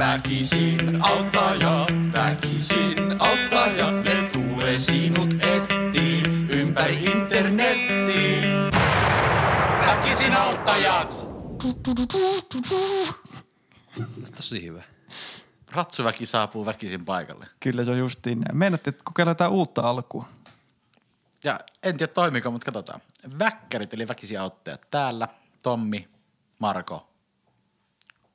Väkisin auttajat, väkisin auttajat, ne tulee sinut etiin ympäri internettiin. Väkisin auttajat! Tosi hyvä. Ratsuväki saapuu väkisin paikalle. Kyllä se on justiin näin. Meinatte, että kokeillaan jotain uutta alkua. Ja en tiedä toimiko, mutta katsotaan. Väkkärit eli väkisin auttajat täällä. Tommi, Marko,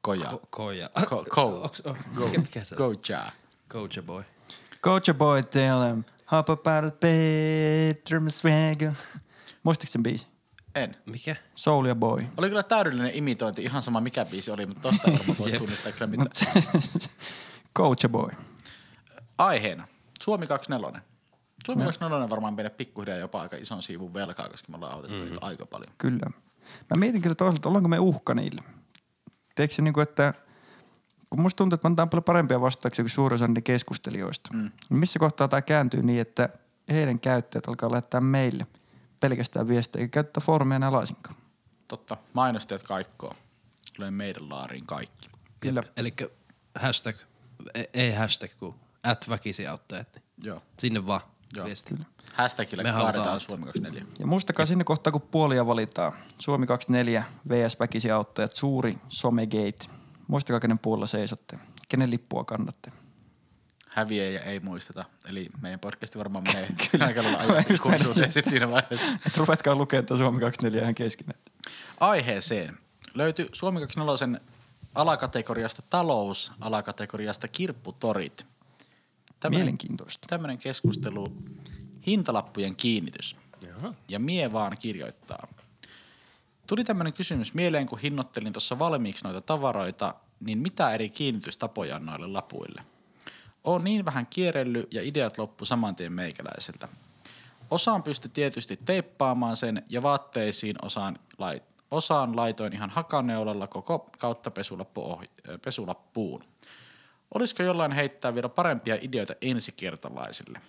Koja. Ko- koja. Ko- ko- Onks- on- Mikä, mikä se on? Koja. Koja boy. Coach boy, tell them, hop up out of bed, drum swagger. Muistatko sen biisi? En. Mikä? Soulja Boy. Oli kyllä täydellinen imitointi, ihan sama mikä biisi oli, mutta tosta ei varmaan voisi tunnistaa kyllä mitään. Coach boy. Aiheena. Suomi 24. Suomi 24 varmaan meidän pikkuhiljaa jopa aika ison siivun velkaa, koska me ollaan autettu mm. aika paljon. Kyllä. Mä mietin kyllä toisaalta, ollaanko me uhka niille. Tiedätkö se niin kuin, että kun musta tuntuu, että mä antaa paljon parempia vastauksia kuin suurin osa niiden keskustelijoista. Mm. Niin missä kohtaa tämä kääntyy niin, että heidän käyttäjät alkaa lähettää meille pelkästään viestejä, eikä käyttää foorumia enää laisinkaan. Totta, mainostajat kaikkoa. Tulee meidän laariin kaikki. Kyllä. Eli hashtag, ei- ei hashtag, kun at väkisi auttajat. Joo. Sinne vaan Joo. viesti. Hashtagille Me halutaan kaadetaan. Suomi 24. Ja muistakaa sinne kohtaa, kun puolia valitaan. Suomi 24, VS Väkisi auttajat, suuri somegate. Muistakaa, kenen puolella seisotte. Kenen lippua kannatte. Häviäjä ei muisteta. Eli meidän podcasti varmaan menee aika lailla ajasti kursuuseen sit siinä vaiheessa. Et ruvetkaa lukemaan tuon Suomi 24 ihan keskenään. Aiheeseen löytyy Suomi 24 alakategoriasta talous, alakategoriasta kirpputorit. Mielenkiintoista. Tämmöinen keskustelu, hintalappujen kiinnitys. Jaha. Ja mie vaan kirjoittaa. Tuli tämmöinen kysymys mieleen, kun hinnoittelin tuossa valmiiksi noita tavaroita, niin mitä eri kiinnitystapoja on noille lapuille? Oon niin vähän kierrellyt ja ideat loppu saman tien meikäläiseltä. Osaan pysty tietysti teippaamaan sen ja vaatteisiin osaan, lait, osaan laitoin ihan hakaneulalla koko kautta pesulappu ohi, pesulappuun. Olisiko jollain heittää vielä parempia ideoita ensikertalaisille?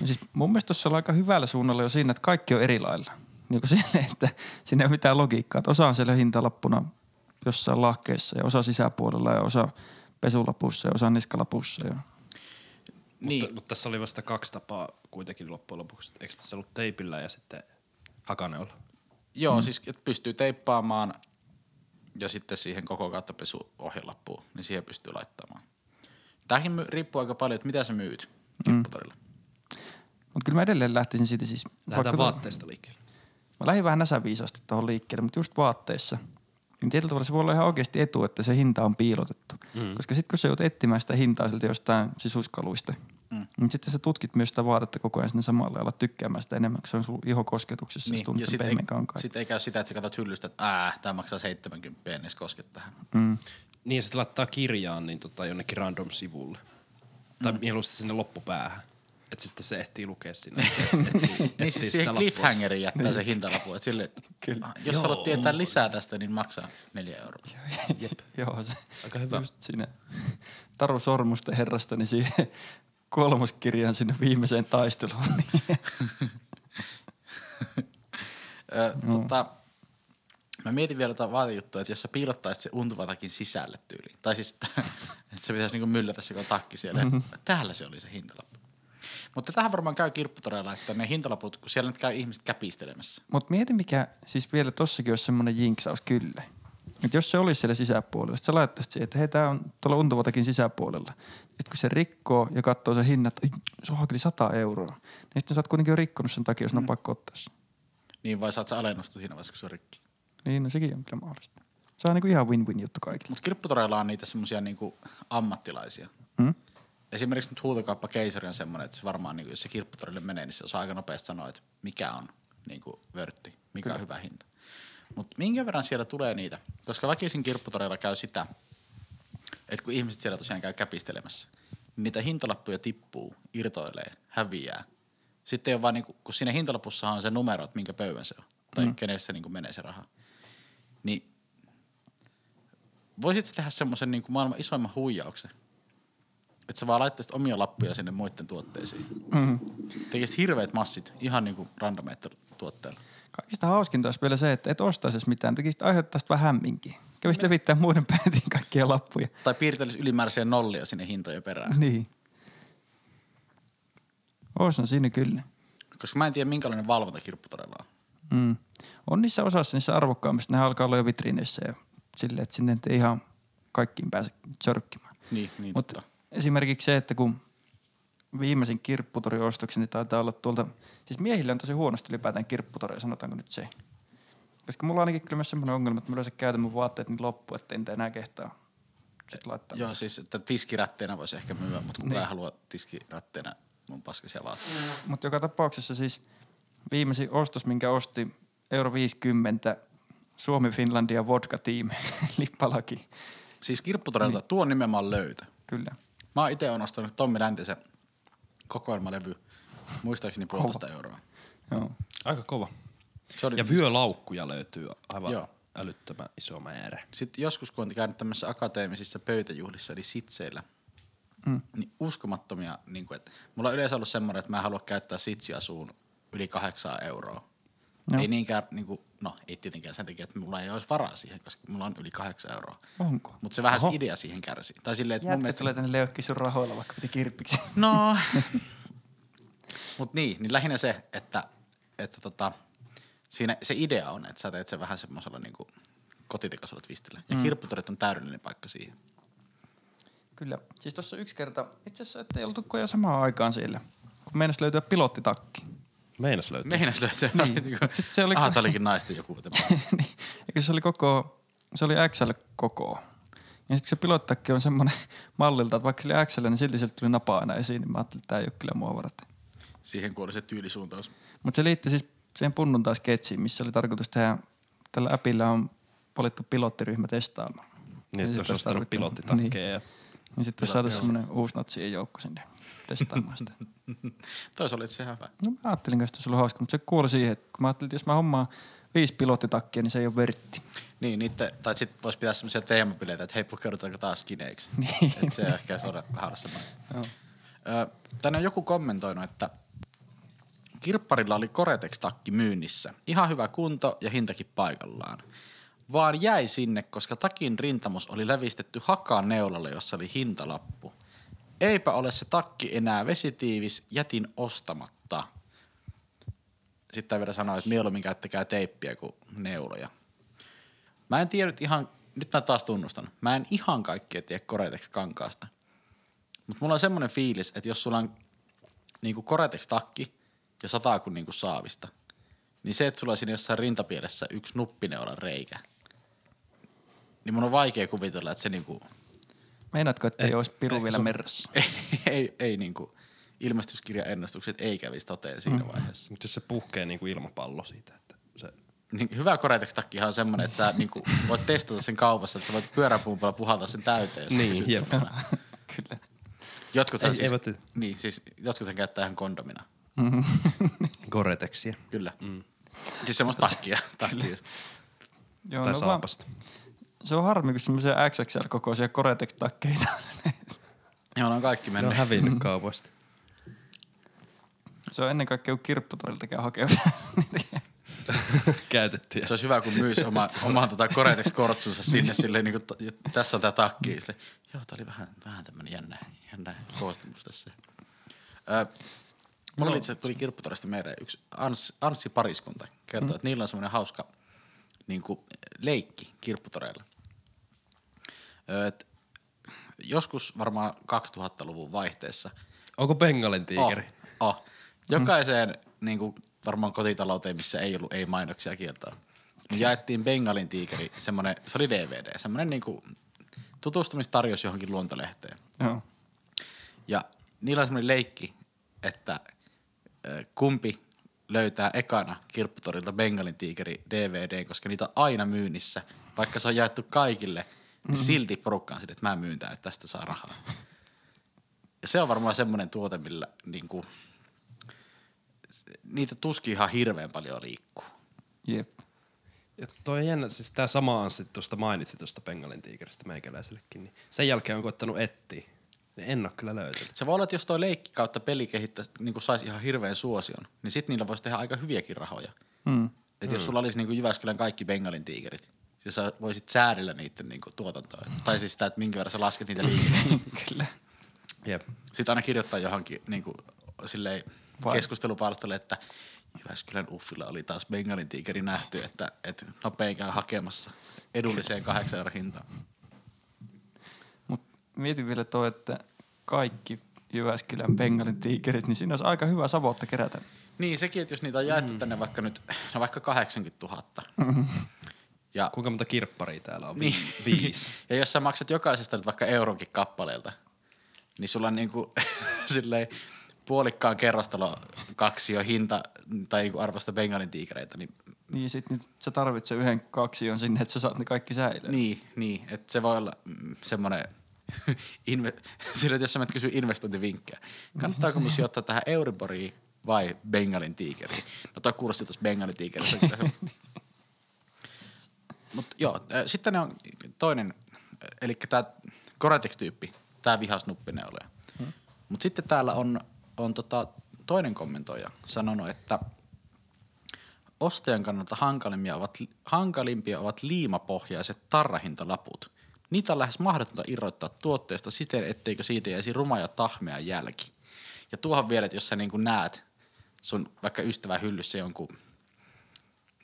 No siis mun mielestä tuossa on aika hyvällä suunnalla jo siinä, että kaikki on eri lailla. Niin kuin silleen, että siinä ei ole mitään logiikkaa. Että osa on siellä hintalappuna jossain lahkeissa ja osa sisäpuolella ja osa pesulapussa ja osa niskalapussa. Ja... Niin, Mutta, mutta tässä oli vasta kaksi tapaa kuitenkin loppujen lopuksi. Eikö tässä ollut teipillä ja sitten hakaneolla? Joo, mm. siis että pystyy teippaamaan ja sitten siihen koko kautta pesu ohjelappuun, niin siihen pystyy laittamaan. Tämäkin my- riippuu aika paljon, että mitä sä myyt kirpputorilla. Mutta kyllä mä edelleen lähtisin siitä siis. Lähdetään vaatteista liikkeelle. Mä lähdin vähän näsäviisaasti tuohon liikkeelle, mutta just vaatteissa. Niin tietyllä tavalla se voi olla ihan oikeasti etu, että se hinta on piilotettu. Mm. Koska sitten kun sä joudut etsimään sitä hintaa sieltä jostain sisuskaluista, mm. niin sitten sä tutkit myös sitä vaatetta koko ajan sinne samalle ja alat tykkäämään sitä enemmän, kun se on sun ihokosketuksessa. Niin, ja sitten ei, pehmeän kankaan. sit ei käy sitä, että sä katsot hyllystä, että ää, tämä maksaa 70 en edes koske tähän. Mm. Niin ja sitten laittaa kirjaan niin tota, jonnekin random sivulle. Tai mieluusti sinne loppupäähän. Että sitten se ehtii lukea sinne. Se ehtii, Niin ehtii siis siihen cliffhangeriin jättää se hintalappu. Että sille, Kyllä. Ah, jos Joo. haluat tietää lisää tästä, niin maksaa neljä euroa. Jep. Joo, se, Aika hyvä. Just siinä Taru Sormusten herrasta, niin siihen kolmoskirjaan sinne viimeiseen taisteluun. Ö, tota, mä mietin vielä jotain vaatejuttua, että jos sä piilottaisit se untuvatakin sisälle tyyliin. Tai siis, että se pitäisi niinku myllätä se koko takki siellä. Mm-hmm. Täällä se oli se hintalappu. Mutta tähän varmaan käy kirpputoreilla, että ne hintalaput, kun siellä nyt käy ihmiset käpistelemässä. Mutta mieti mikä, siis vielä tossakin olisi semmoinen jinksaus kyllä. Että jos se olisi siellä sisäpuolella, sit sä laittaisit siihen, että hei tää on tuolla untuvatakin sisäpuolella. Sitten kun se rikkoo ja katsoo sen hinnan, että "Ai, se on hakeli 100 euroa, niin sitten sä oot kuitenkin jo rikkonut sen takia, jos mm. on pakko ottaa se. Niin vai saat sä alennusta siinä vaiheessa, kun se on rikki. Niin, no sekin on kyllä mahdollista. Se on niinku ihan win-win juttu kaikille. Mutta kirpputoreilla on niitä semmoisia niinku ammattilaisia. Mm? Esimerkiksi nyt huutokauppa Keisari on semmoinen, että se varmaan, niin jos se kirpputorille menee, niin se osaa aika nopeasti sanoa, että mikä on niin kuin vörtti, mikä Kyllä. on hyvä hinta. Mutta minkä verran siellä tulee niitä? Koska väkisin kirpputoreilla käy sitä, että kun ihmiset siellä tosiaan käy käpistelemässä, niin niitä hintalappuja tippuu, irtoilee, häviää. Sitten ole vaan, niin kuin, kun siinä hintalapussa on se numero, että minkä pöydän se on, tai mm. kenelle se niin kuin menee se raha. Niin voisit sä tehdä semmoisen niin kuin maailman isoimman huijauksen, että sä vaan laittaisit omia lappuja sinne muiden tuotteisiin. Mm. Tekisit hirveät massit ihan niinku randomeita tuotteella. Kaikista hauskinta olisi vielä se, että et ostaisi mitään, tekisit aiheuttaisi vähän hämminkin. Kävisi levittää muiden päätiin kaikkia lappuja. Tai piirtelisi ylimääräisiä nollia sinne hintojen perään. Niin. Ois on siinä kyllä. Koska mä en tiedä, minkälainen valvonta kirpputorilla on. Mm. On niissä osassa, niissä arvokkaammissa, ne alkaa olla jo vitriineissä ja silleen, että sinne ei ihan kaikkiin pääse sörkkimään. Niin, niin Mutta totta. esimerkiksi se, että kun viimeisin kirpputoriostokseni taitaa olla tuolta, siis miehillä on tosi huonosti ylipäätään kirpputoria, sanotaanko nyt se. Koska mulla on ainakin kyllä myös semmoinen ongelma, että mä yleensä käytän mun vaatteet niin loppu, että en enää kehtaa sit laittaa. Joo, siis että tiskirätteenä voisi ehkä myyä, mutta kukaan Niin. ei halua tiskirätteenä mun paskaisia vaatteita. Mutta joka tapauksessa siis viimeisin ostos, minkä osti euro 50 Suomi Finlandia vodka team lippalaki. Siis kirpputorilta niin. tuo on nimenomaan löytö. Kyllä. Mä oon itse ostanut Tommi Läntisen kokoelmalevy, muistaakseni puolitoista euroa. Joo. Aika kova. Se oli Ja vyölaukkuja löytyy aivan Joo. älyttömän iso määrä. Sitten joskus, kun on käynyt tämmöisissä akateemisissa pöytäjuhlissa, eli sitseillä, Mm. niin uskomattomia, niin kuin, että mulla on yleensä ollut semmoinen, että mä en halua käyttää sitsiasuun yli kahdeksaa euroa. Joo. Ei niinkään, niin kuin, no ei tietenkään sen takia, että mulla ei olisi varaa siihen, koska mulla on yli kahdeksan euroa. Onko? Mutta se vähän se idea siihen kärsii. Tai silleen, että mun Jätkä mielestä... tulee tänne leukki sun rahoilla, vaikka piti kirppiksi. No, mutta niin, niin lähinnä se, että, että tota, siinä se idea on, että sä teet sen vähän semmoisella niin kotitekoisella twistillä. Ja mm. kirpputorit on täydellinen paikka siihen. Kyllä. Siis tuossa yksi kerta, itse asiassa ettei oltu jo samaan aikaan siellä, kun meinas löytyä pilottitakki. Meinas löytyy. Meinas löytyy. Niin. Niin. Mut sit se oli- Aha, tää olikin naisten joku. Tämä. niin, eikö se oli koko, se oli XL koko. Ja sitten se pilottakki on semmoinen mallilta, että vaikka se oli XL, niin silti sieltä tuli napa aina esiin, niin mä ajattelin, että tämä ei ole kyllä mua varten. Siihen kuoli se tyylisuuntaus. Mutta se liittyi siis siihen punnuntaisketsiin, missä oli tarkoitus tehdä, tällä appilla on valittu pilottiryhmä testaamaan. Niin, että sit olisi olisi ostanut pilottitakkeja. ja- Niin sitten olisi saada semmoinen uusi natsien joukko sinne testaamaan sitä. Tois oli se ihan hyvä. No mä ajattelin, että se oli hauska, mutta se kuoli siihen, että kun mä ajattelin, että jos mä hommaan viisi pilottitakkia, niin se ei ole vertti. Niin, niitte, tai sitten voisi pitää semmoisia teemapileitä, että hei, pukeudutaanko taas skineiksi. Niin. Et se ehkä voida vähän semmoinen. Tänne on joku kommentoinut, että kirpparilla oli Koretex-takki myynnissä. Ihan hyvä kunto ja hintakin paikallaan. Vaan jäi sinne, koska takin rintamus oli lävistetty hakaan neulalle, jossa oli hintalappu. Eipä ole se takki enää vesitiivis, jätin ostamatta. Sitten vielä sanoa, että mieluummin käyttäkää teippiä kuin neuloja. Mä en tiedä nyt ihan, nyt mä taas tunnustan, mä en ihan kaikkea tiedä Koretex-kankaasta. Mutta mulla on semmoinen fiilis, että jos sulla on niinku Koretex-takki ja sataa kuin niinku saavista, niin se, että sulla on siinä jossain rintapielessä yksi nuppineulan reikä, niin mun on vaikea kuvitella, että se niinku, Meinaatko, että ei, Ei, olisi piru vielä se on- merrassa? ei, ei, ei niinku, ilmestyskirjan ennustukset ei kävisi toteen siinä vaiheessa. Mutta jos se puhkee niin kuin ilmapallo siitä, että se... Niin, hyvä Koretex-takkihan on semmoinen, että sä niinku voit testata sen kaupassa, että sä voit pyöräpumpalla puhaltaa sen täyteen, jos sä Niin, semmosena. Kyllä. Jotkuthan Ei- siis, te- niin, siis jotkuthan käyttää ihan kondomina. Goretexia. Kyllä. Mm. Siis semmoista takkia. Joo, Tai no vaan, saapasta. se on harmi, kun semmoisia XXL-kokoisia Koretex-takkeita. Joo, ne on kaikki Ne mennyt. on hävinnyt kaupoista. se on ennen kaikkea, kun kirpputorilta käy hakea. Käytettyjä. Se olisi hyvä, kun myisi oma, oman tota Koretex-kortsunsa sinne silleen, niin kuin, tässä on tämä takki. Silleen, joo, tää oli vähän, vähän tämmönen jännä, jännä koostumus tässä. Ö, mulla oli itse tuli kirpputorista meidän yksi Ans, Anssi pariskunta kertoi, mm. että niillä on semmoinen hauska niin kuin, leikki kirpputoreilla. Et, joskus varmaan 2000-luvun vaihteessa Onko Bengalin tiikeri? Oh, oh. Jokaiseen niin kuin, varmaan kotitalouteen, missä ei ollut ei mainoksia kieltoa, niin jaettiin Bengalin tiikeri, semmoinen, se oli DVD, semmoinen niin kuin, tutustumistarjous johonkin luontolehteen. Joo. Ja niillä on semmoinen leikki, että kumpi löytää ekana kirpputorilta Bengalin tiikeri DVD, koska niitä on aina myynnissä. Vaikka se on jaettu kaikille, niin silti porukka on sille, että mä myyn tää, että tästä saa rahaa. Ja se on varmaan semmoinen tuote, millä niinku, s- niitä tuskin ihan hirveän paljon liikkuu. Jep. Ja toi on jännä, siis tää sama Anssi tuosta mainitsi tuosta Bengalin tiikeristä meikäläisellekin, niin sen jälkeen on koittanut etsiä. En oo kyllä löytänyt. Se voi olla, että jos toi leikki kautta peli kehittää, niin saisi ihan hirveän suosion, niin sit niillä voisi tehdä aika hyviäkin rahoja. Mm. Että jos sulla olisi niin kuin Jyväskylän kaikki Bengalin tiikerit, ja sä voisit säädellä niiden niinku tuotantoa. Tai siis sitä, että minkä verran sä lasket niitä liikkeelle. Kyllä. Jep. Sitten aina kirjoittaa johonkin niinku, silleen Vai. keskustelupalstalle, että Jyväskylän Uffilla oli taas Bengalin tiikeri nähty, että, että nopein käy hakemassa edulliseen kahdeksan euron hintaan. Mut mietin vielä toi, että kaikki Jyväskylän Bengalin tiikerit, niin siinä olisi aika hyvä savotta kerätä. Niin, sekin, että jos niitä on jaettu tänne vaikka nyt, no vaikka 80 000. Ja, Kuinka monta kirpparia täällä on? Niin. Vi- Viisi. ja jos sä maksat jokaisesta nyt vaikka euronkin kappaleelta, niin sulla on niinku silleen puolikkaan kerrostalo kaksi jo hinta tai niinku arvosta Bengalin tiikereitä, niin Niin sit nyt sä tarvitset yhden kaksion sinne, että sä saat ne kaikki säilöön. Niin, niin että se voi olla mm, semmoinen, inve- sillä jos sä menet kysyä investointivinkkejä, kannattaako mun sijoittaa tähän Euriboriin vai Bengalin tiikeriin? No toi kurssi tuossa Bengalin tiikerissä. kyllä se- Mut joo, sitten ne on toinen, eli tämä Goretex-tyyppi, tämä vihas nuppineuloja. Hmm. Mutta sitten täällä on, on tota toinen kommentoija sanonut, että Ostajan kannalta hankalimpia ovat, hankalimpia ovat liimapohjaiset tarrahintalaput. Niitä on lähes mahdotonta irrottaa tuotteesta siten, etteikö siitä jäisi ruma ja tahmea jälki. Ja tuohon vielä, että jos sä niin näet sun vaikka ystävän hyllyssä jonkun,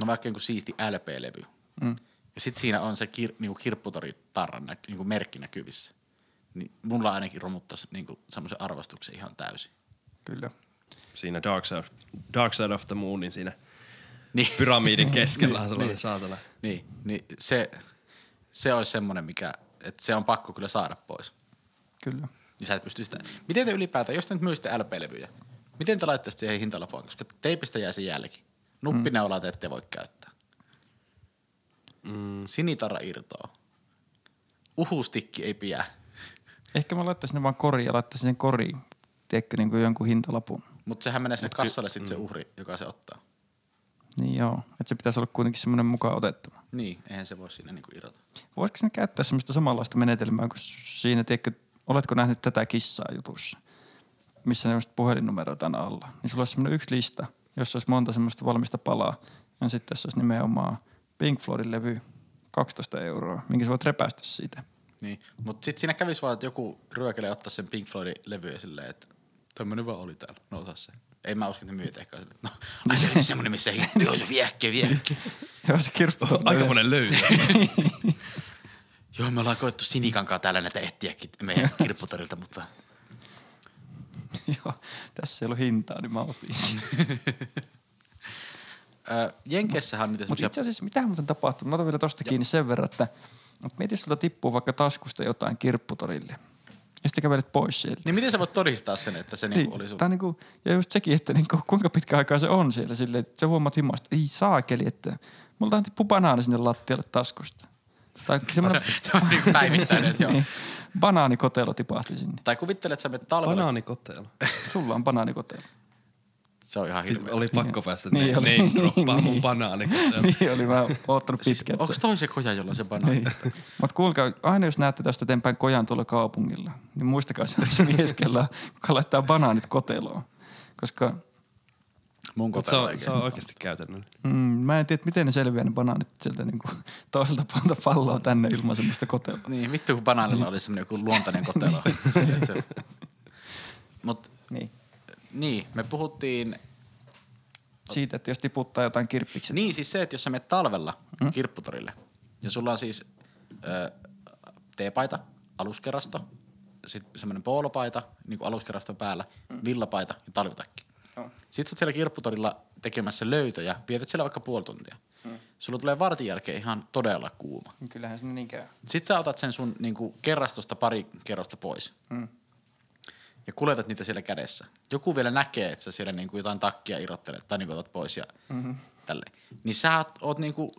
no vaikka jonkun siisti LP-levy, mm. ja sitten siinä on se kir, niin kirpputoritarran nä, niin merkki näkyvissä, niin mulla ainakin romuttaisi niin semmoisen arvostuksen ihan täysin. Kyllä. Siinä Dark Side, of, Dark Side of the Moonin siinä Niin. pyramidin keskellä on sellainen saatana. Niin, niin se, se olisi semmoinen, mikä, että se on pakko kyllä saada pois. Kyllä. Niin sä et pysty sitä. Miten te ylipäätään, jos te nyt myisitte LP-levyjä, miten te laittaisitte siihen hintalapuun, koska teipistä jää se jälki. Nuppineulaa te ette voi käyttää. Mm. Sinitarra irtoaa. Uhustikki ei pidä. Ehkä mä laittaisin ne vaan koriin ja laittaisin sen koriin, tiedätkö, niin kuin jonkun hintalapun. Mutta sehän menee sinne kassalle sitten se uhri, joka se ottaa. Niin joo, että se pitäisi olla kuitenkin semmoinen mukaan otettava. Niin, eihän se voi siinä niinku irrota. Voisiko ne käyttää semmoista samanlaista menetelmää kuin siinä, tiedätkö, oletko nähnyt tätä kissaa jutussa, missä ne on just puhelinnumeroita aina alla. Niin sulla olisi semmoinen yksi lista, jossa olisi monta semmoista valmista palaa. Ja sitten tässä olisi nimenomaan Pink Floydin levy 12 euroa, minkä sä voit repäistä siitä. Niin, mutta sitten siinä kävisi vaan, että joku ryökelee ottaa sen Pink Floydin levyä silleen, että tämmöinen vaan oli täällä, no ota se. Ei mä usko, että ne myyt ehkä no ai se oli semmoinen, missä ei, joo, joo, viekki, viekki. Joo, se kirppu. Aika monen löytö. Joo, me ollaan koettu Sinikankaa täällä näitä etsiäkin meidän kirpputorilta, mutta Joo, tässä ei ollut hintaa, niin mä otin sen. Jenkessähän on niitä Mutta semmoisia, itse asiassa, mitä muuten tapahtuu? Mä otan vielä tosta kiinni sen verran, että, että mieti, jos sulta tippuu vaikka taskusta jotain kirpputorille. Ja sitten kävelet pois sieltä. niin miten sä voit todistaa sen, että se niinku oli sun? tää on niinku, ja just sekin, että niinku, kuinka pitkä aikaa se on siellä silleen, että sä huomaat himasta, ei saakeli, että multa tippu banaani sinne lattialle taskusta. Tai semmoinen se on niinku päivittäinen, että joo. niin, banaanikotelo tipahti sinne. Tai kuvittele, että sä menet talvella. Banaanikotelo. Sulla on banaanikotelo. Se on ihan hirveä. Oli pakko päästä Niin niin, oli. name droppaa mun Niin. banaanikotelo. niin oli, mä oon oottanut Siis, pitkään. onko toi se koja, jolla se banaani? Niin. Mutta kuulkaa, aina jos näette tästä eteenpäin kojan tuolla kaupungilla, niin muistakaa se, se mies, kella, joka laittaa banaanit koteloon. Koska Mun se on, se oikeesti. on oikeasti käytännön. mm, mä en tiedä, miten ne selviää ne banaanit sieltä niin kuin, toiselta puolta palloa tänne ilman semmoista koteloa. Niin, vittu kun banaanilla oli semmoinen joku luontainen kotelo. Silleen, että se... Mut Niin. Niin, me puhuttiin Siitä, että jos tiputtaa jotain kirppikset. Niin, siis se, että jos sä menet talvella mm. kirpputorille ja sulla on siis ö, teepaita, aluskerasto, sitten semmoinen poolopaita, niin kuin aluskeraston päällä, mm. villapaita ja talvitakki. Joo. Sitten sä oot siellä kirpputorilla tekemässä löytöjä, vietät siellä vaikka puoli tuntia. Mm. Sulla tulee vartin jälkeen ihan todella kuuma. Kyllähän se niin käy. Sitten sä otat sen sun niin kuin, kerrastosta pari kerrosta pois. Mm. Ja kuljetat niitä siellä kädessä. Joku vielä näkee, että sä siellä niin kuin jotain takkia irrottelet tai niin kuin otat pois ja mm-hmm. tälleen. Niin sä oot, oot niin kuin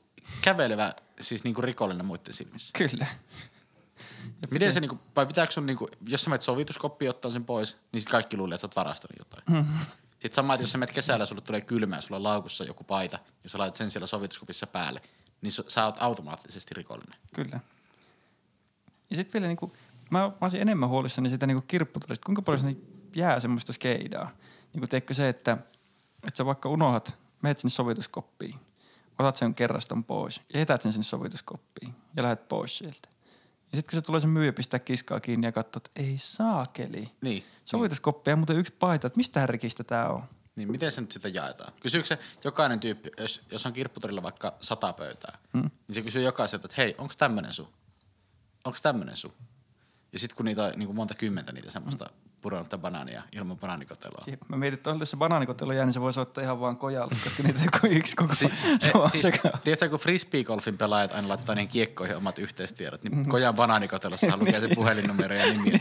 kävelevä, siis niin kuin rikollinen muiden silmissä. Kyllä. Miten se, niin kuin, vai pitääkö sun, niin kuin, jos sä menet sovituskoppiin ottaa sen pois, niin sit kaikki luulee, että sä oot varastanut jotain. Mm-hmm. Sitten sama, että jos sä menet kesällä ja sulle tulee kylmä ja sulla on laukussa joku paita ja sä laitat sen siellä sovituskopissa päälle, niin sä, sä oot automaattisesti rikollinen. Kyllä. Ja sitten vielä niinku, mä, mä olisin enemmän huolissani siitä niinku kirpputorista. Kuinka paljon sinne jää semmoista skeidaa? Niinku teekö se, että, että sä vaikka unohat, menet sinne sovituskoppiin, otat sen kerraston pois ja jätät sen sinne sovituskoppiin ja lähdet pois sieltä. Ja sitten kun se tulee se myyjä pistää kiskaa kiinni ja katsoo, että ei saakeli. Niin. Sovituskoppi on muuten yksi paita, että mistä härkistä tämä on? Niin miten se nyt sitä jaetaan? Kysyykö se jokainen tyyppi, jos, jos on kirpputorilla vaikka sata pöytää, mm. niin se kysyy jokaiselta, että hei, onko tämmönen sun? Onko tämmönen sun? Ja sitten kun niitä on niin kuin monta kymmentä niitä semmoista mm. pudonnutta banaania ilman banaanikoteloa. Jep, Mä mietin, että jos se banaanikotelo jää, niin se voi soittaa ihan vaan kojalle, koska niitä ei kuin yksi koko Si- se eh, on siis, tiedätkö, kun frisbee-golfin pelaajat aina laittaa niihin kiekkoihin omat yhteystiedot, niin Kojan banaanikotellossahan lukee se puhelinnumero ja nimi.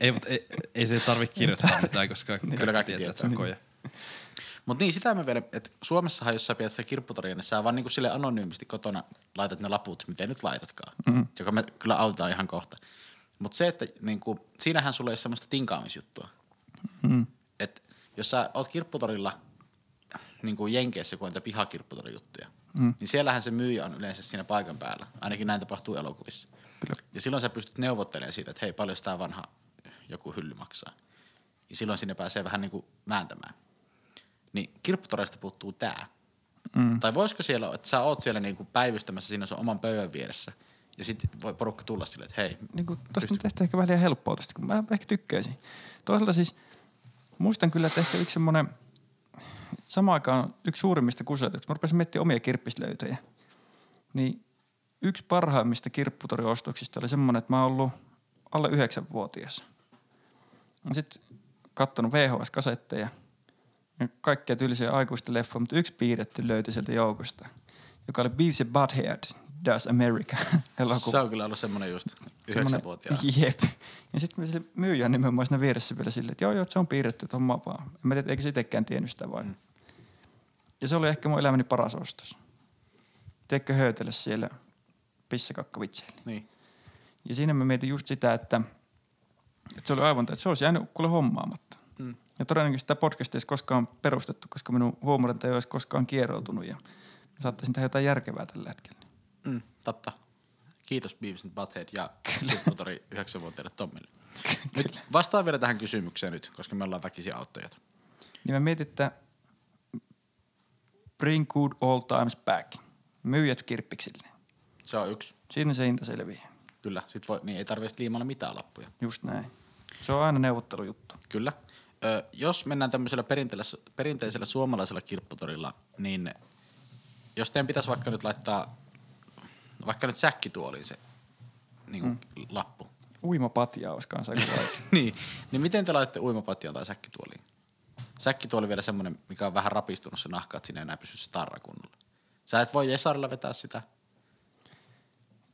Ei, mutta ei, ei se tarvitse kirjoittaa mitään, koska Kyllä kaikki tietää, että se on koja. Mutta niin, sitä mä vielä, että Suomessahan, jos sä pidät sitä kirpputoria, niin sä vaan niinku sille anonyymisti kotona laitat ne laput, miten nyt laitatkaan. Mm. Joka me kyllä autetaan ihan kohta. Mutta se, että niinku, siinähän sulla ei ole semmoista tinkaamisjuttua. Mm. Et jos sä oot kirpputorilla niin kuin Jenkeissä, kun on niitä pihakirpputorijuttuja, mm. niin siellähän se myyjä on yleensä siinä paikan päällä. Ainakin näin tapahtuu elokuvissa. Kyllä. Ja silloin sä pystyt neuvottelemaan siitä, että hei, paljon tämä vanha joku hylly maksaa. Ja silloin sinne pääsee vähän niin kuin vääntämään. Niin kirpputoreista puuttuu tää. Mm. Tai voisiko siellä, että sä oot siellä niin kuin päivystämässä siinä sun oman pöydän vieressä, ja sitten voi porukka tulla silleen, että hei, niin kuin, tosta on tehty ehkä vähän liian helppoa tosta, kun mä ehkä tykkäisin. Toisaalta siis muistan kyllä, että ehkä yksi semmoinen, samaan aikaan yksi suurimmista kusetuksista, mä rupesin miettimään omia kirppislöytöjä. Niin yksi parhaimmista kirpputoriostoksista oli semmoinen, että mä oon ollut alle yhdeksänvuotias. Sitten kattonut VHS-kasetteja ja kaikkea tyylisiä aikuisten leffoja, mutta yksi piirretty löytyi sieltä joukosta, joka oli Beavis and Butthead Does America elokuva. se on kyllä ollut semmoinen just yhdeksänvuotiaan. Semmonen- Jep. Ja sitten se myyjä nimenomaan siinä vieressä vielä silleen, että joo joo, se on piirretty, homma vaan. En mä tiedä, eikö se itsekään tiennyt sitä vai? Mm. Ja se oli ehkä mun elämäni paras ostos. Teekö höytele siellä pissakakkavitseillä. Niin. Ja siinä mä mietin just sitä, että, että se oli aivan, että se olisi jäänyt kuule hommaamatta. Mm. Ja todennäköisesti sitä podcastia ei koskaan perustettu, koska minun huumorinta ei olisi koskaan kieroutunut ja saattaisin tehdä jotain järkevää tällä hetkellä. Mm, totta. Kiitos Beavis and Butthead ja Kirpputori yhdeksänvuotiaille Tommille. Nyt vastaan vielä tähän kysymykseen nyt, koska me ollaan väkisiä auttajat. Niin mä mietin, että bring good old times back. Myyjät kirppiksille. Se on yksi. Siinä se hinta selviää. Kyllä. Sit voi, niin ei tarvitse liimalla mitään lappuja. Just näin. Se on aina neuvottelujuttu. Kyllä. Ö, jos mennään tämmöisellä perinteisellä, perinteisellä suomalaisella kirpputorilla, niin jos teidän pitäisi vaikka nyt laittaa, vaikka nyt säkkituoliin se niin kuin mm. lappu, Uimapatja olisi kanssa niin, niin miten te laitatte uimapatioon tai säkkituoliin? Säkkituoli vielä semmoinen, mikä on vähän rapistunut se nahka, että siinä ei enää pysy se tarra kunnolla. Sä et voi Jesarilla vetää sitä.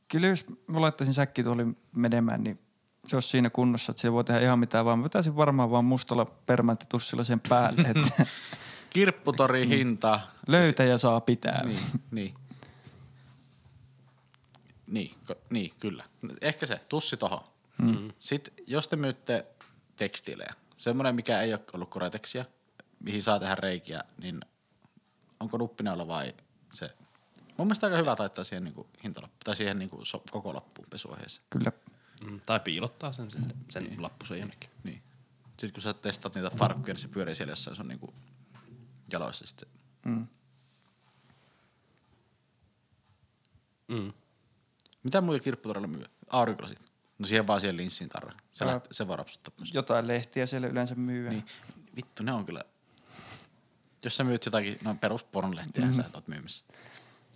Kyllä jos mä laittaisin säkkituolin menemään, niin se olisi siinä kunnossa, että se voi tehdä ihan mitään, vaan mä vetäisin varmaan vaan mustalla permanttitussilla sen päälle, että Kirpputori hinta. löytäjä saa pitää. Niin, niin. Niin, ko- niin, kyllä. Ehkä se, tussi tohon. Mm. Sitten jos te myytte tekstiilejä, semmoinen mikä ei ole ollut koreteksia, mihin saa tehdä reikiä, niin onko nuppineulla vai se? Mun mielestä aika hyvä taittaa siihen niinku hintalappu, tai siihen niinku so, koko lappuun pesuaiheeseen. Kyllä. Mm, tai piilottaa sen, sen, sen niin. lappusen jonnekin. Niin. Sitten kun sä testaat niitä farkkuja, niin se pyörii siellä jossain sun niinku jaloissa sitten. Mm. Mm. Mitä muuta kirpputorilla myy? Aurinkolasit. No siihen vaan siihen linssiin tarra. Se, Ää. läht, se voi rapsuttaa pois. Jotain lehtiä siellä yleensä myy. Niin, vittu, ne on kyllä... Jos sä myyt jotakin noin peruspornolehtiä, mm-hmm. sä et oot myymässä.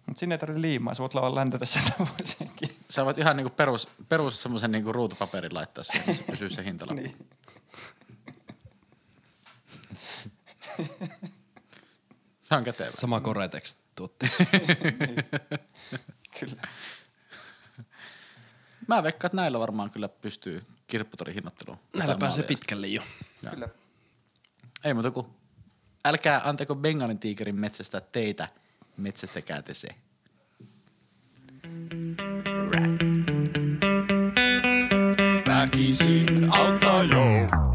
Mutta sinne ei tarvitse liimaa, sä voit lailla läntätä sieltä voisinkin. Sä voit ihan niinku perus, perus semmoisen niinku ruutupaperin laittaa siihen, niin se pysyy se hintalappu. Niin. Se on kätevä. Sama Coretex tuotti. Kyllä. Mä veikkaan, että näillä varmaan kyllä pystyy kirpputorin hinnoitteluun. Näillä pääsee maalia. pitkälle jo. Kyllä. Ei muuta kuin, älkää antako Bengalin tiikerin metsästä teitä, metsästäkää te se. Väkisin auttaa jo.